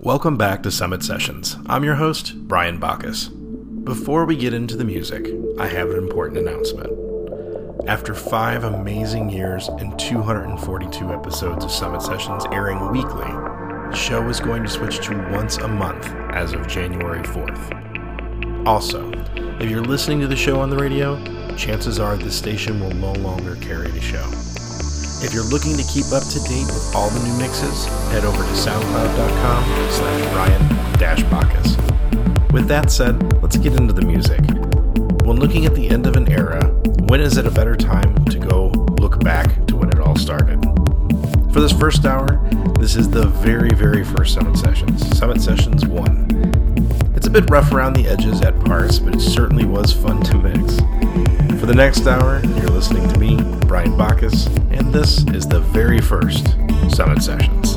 Welcome back to Summit Sessions. I'm your host, Brian Bacchus. Before we get into the music, I have an important announcement. After five amazing years and 242 episodes of Summit Sessions airing weekly, the show is going to switch to once a month as of January 4th. Also, if you're listening to the show on the radio, chances are this station will no longer carry the show. If you're looking to keep up to date with all the new mixes, head over to soundcloud.com slash Brian Bacchus. With that said, let's get into the music. When looking at the end of an era, when is it a better time to go look back to when it all started? For this first hour, this is the very, very first Summit Sessions, Summit Sessions 1. Bit rough around the edges at parts, but it certainly was fun to mix. For the next hour, you're listening to me, Brian Bacchus, and this is the very first Summit Sessions.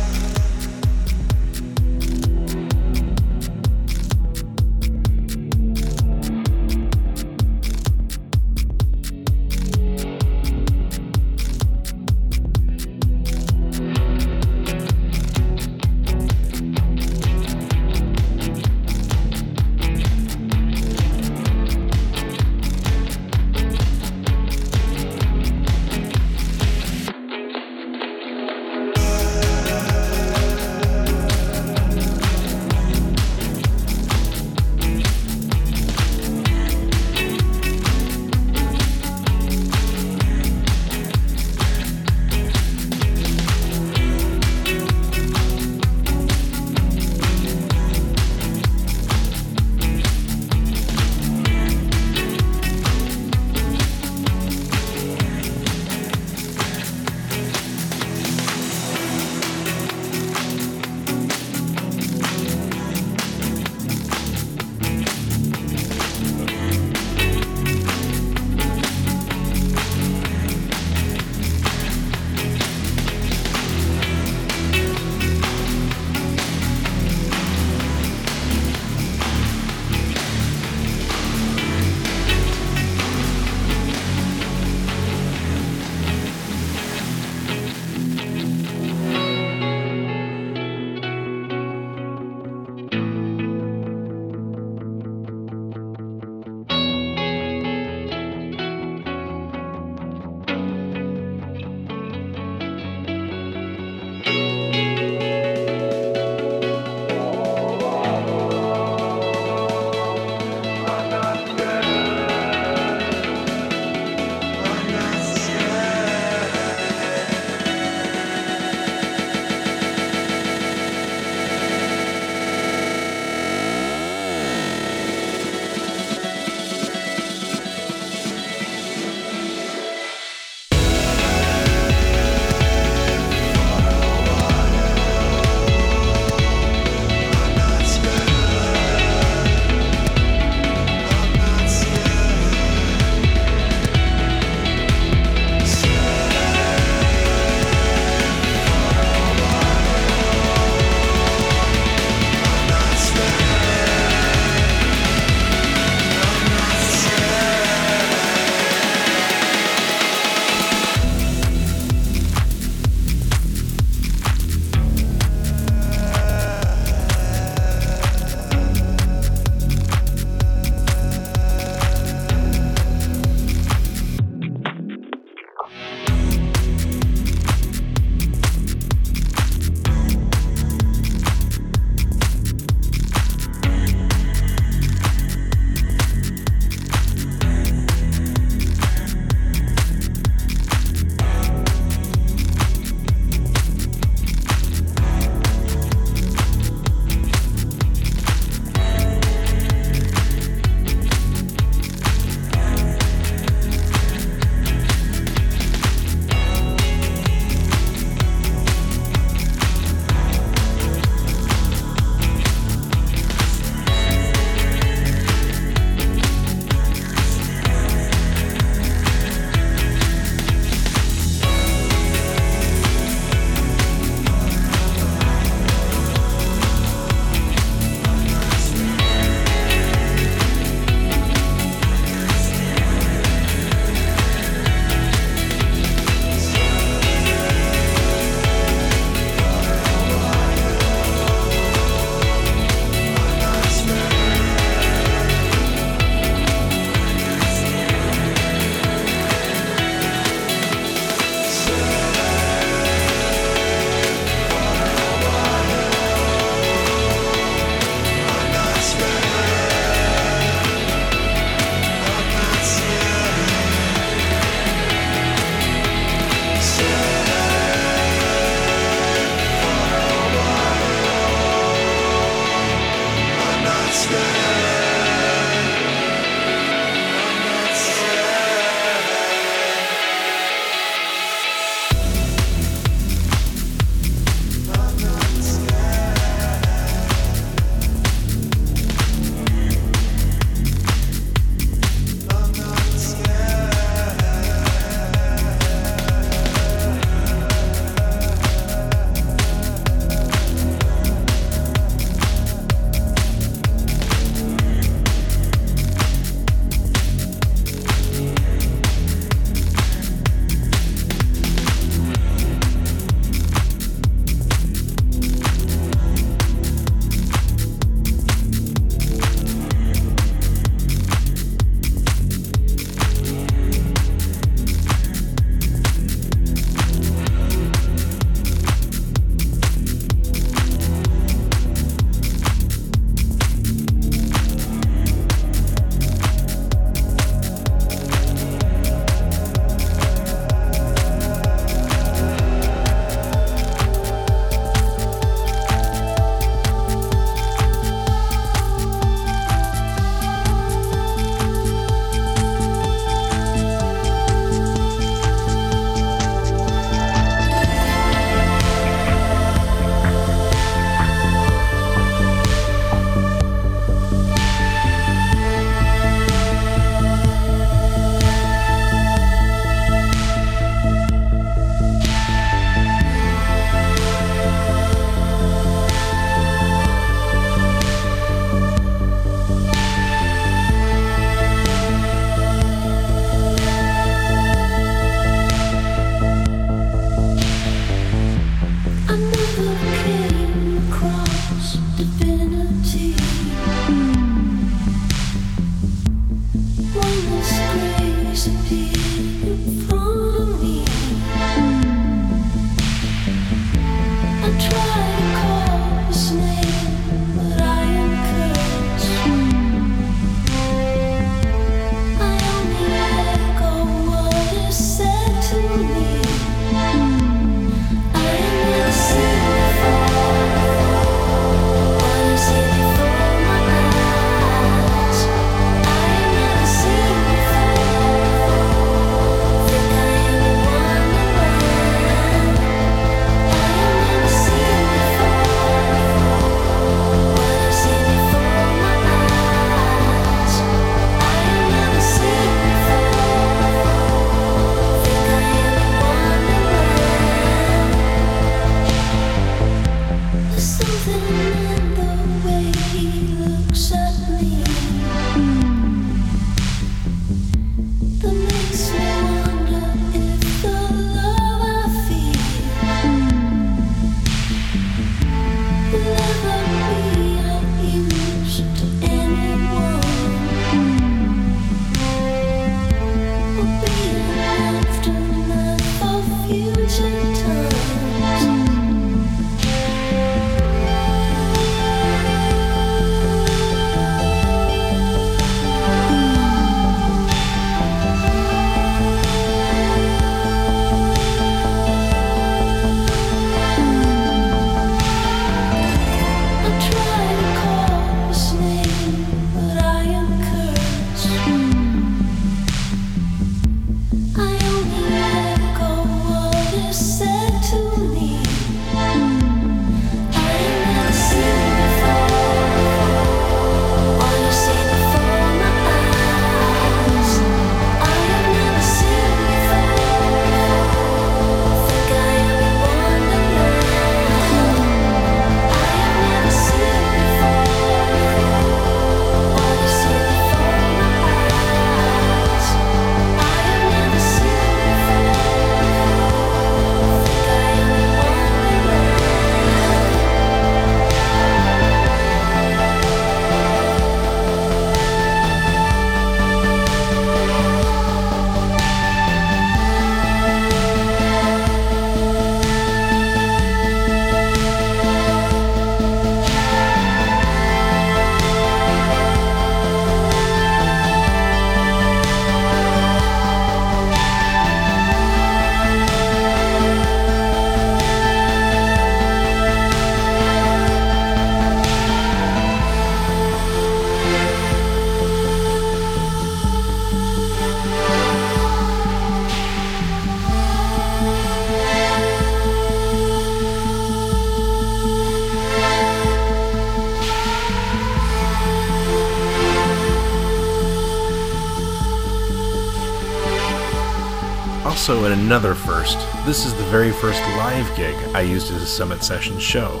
Also, in another first, this is the very first live gig I used as a Summit Sessions show.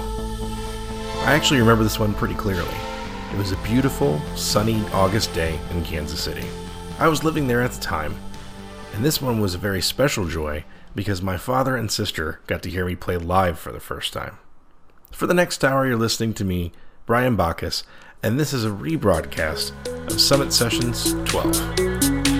I actually remember this one pretty clearly. It was a beautiful, sunny August day in Kansas City. I was living there at the time, and this one was a very special joy because my father and sister got to hear me play live for the first time. For the next hour, you're listening to me, Brian Bacchus, and this is a rebroadcast of Summit Sessions 12.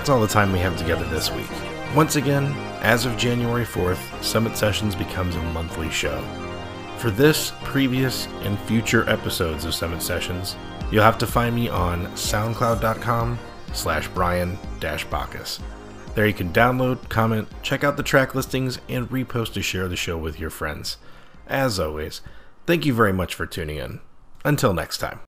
That's all the time we have together this week. Once again, as of January 4th, Summit Sessions becomes a monthly show. For this, previous, and future episodes of Summit Sessions, you'll have to find me on soundcloud.com slash brian bacchus. There you can download, comment, check out the track listings, and repost to share the show with your friends. As always, thank you very much for tuning in. Until next time.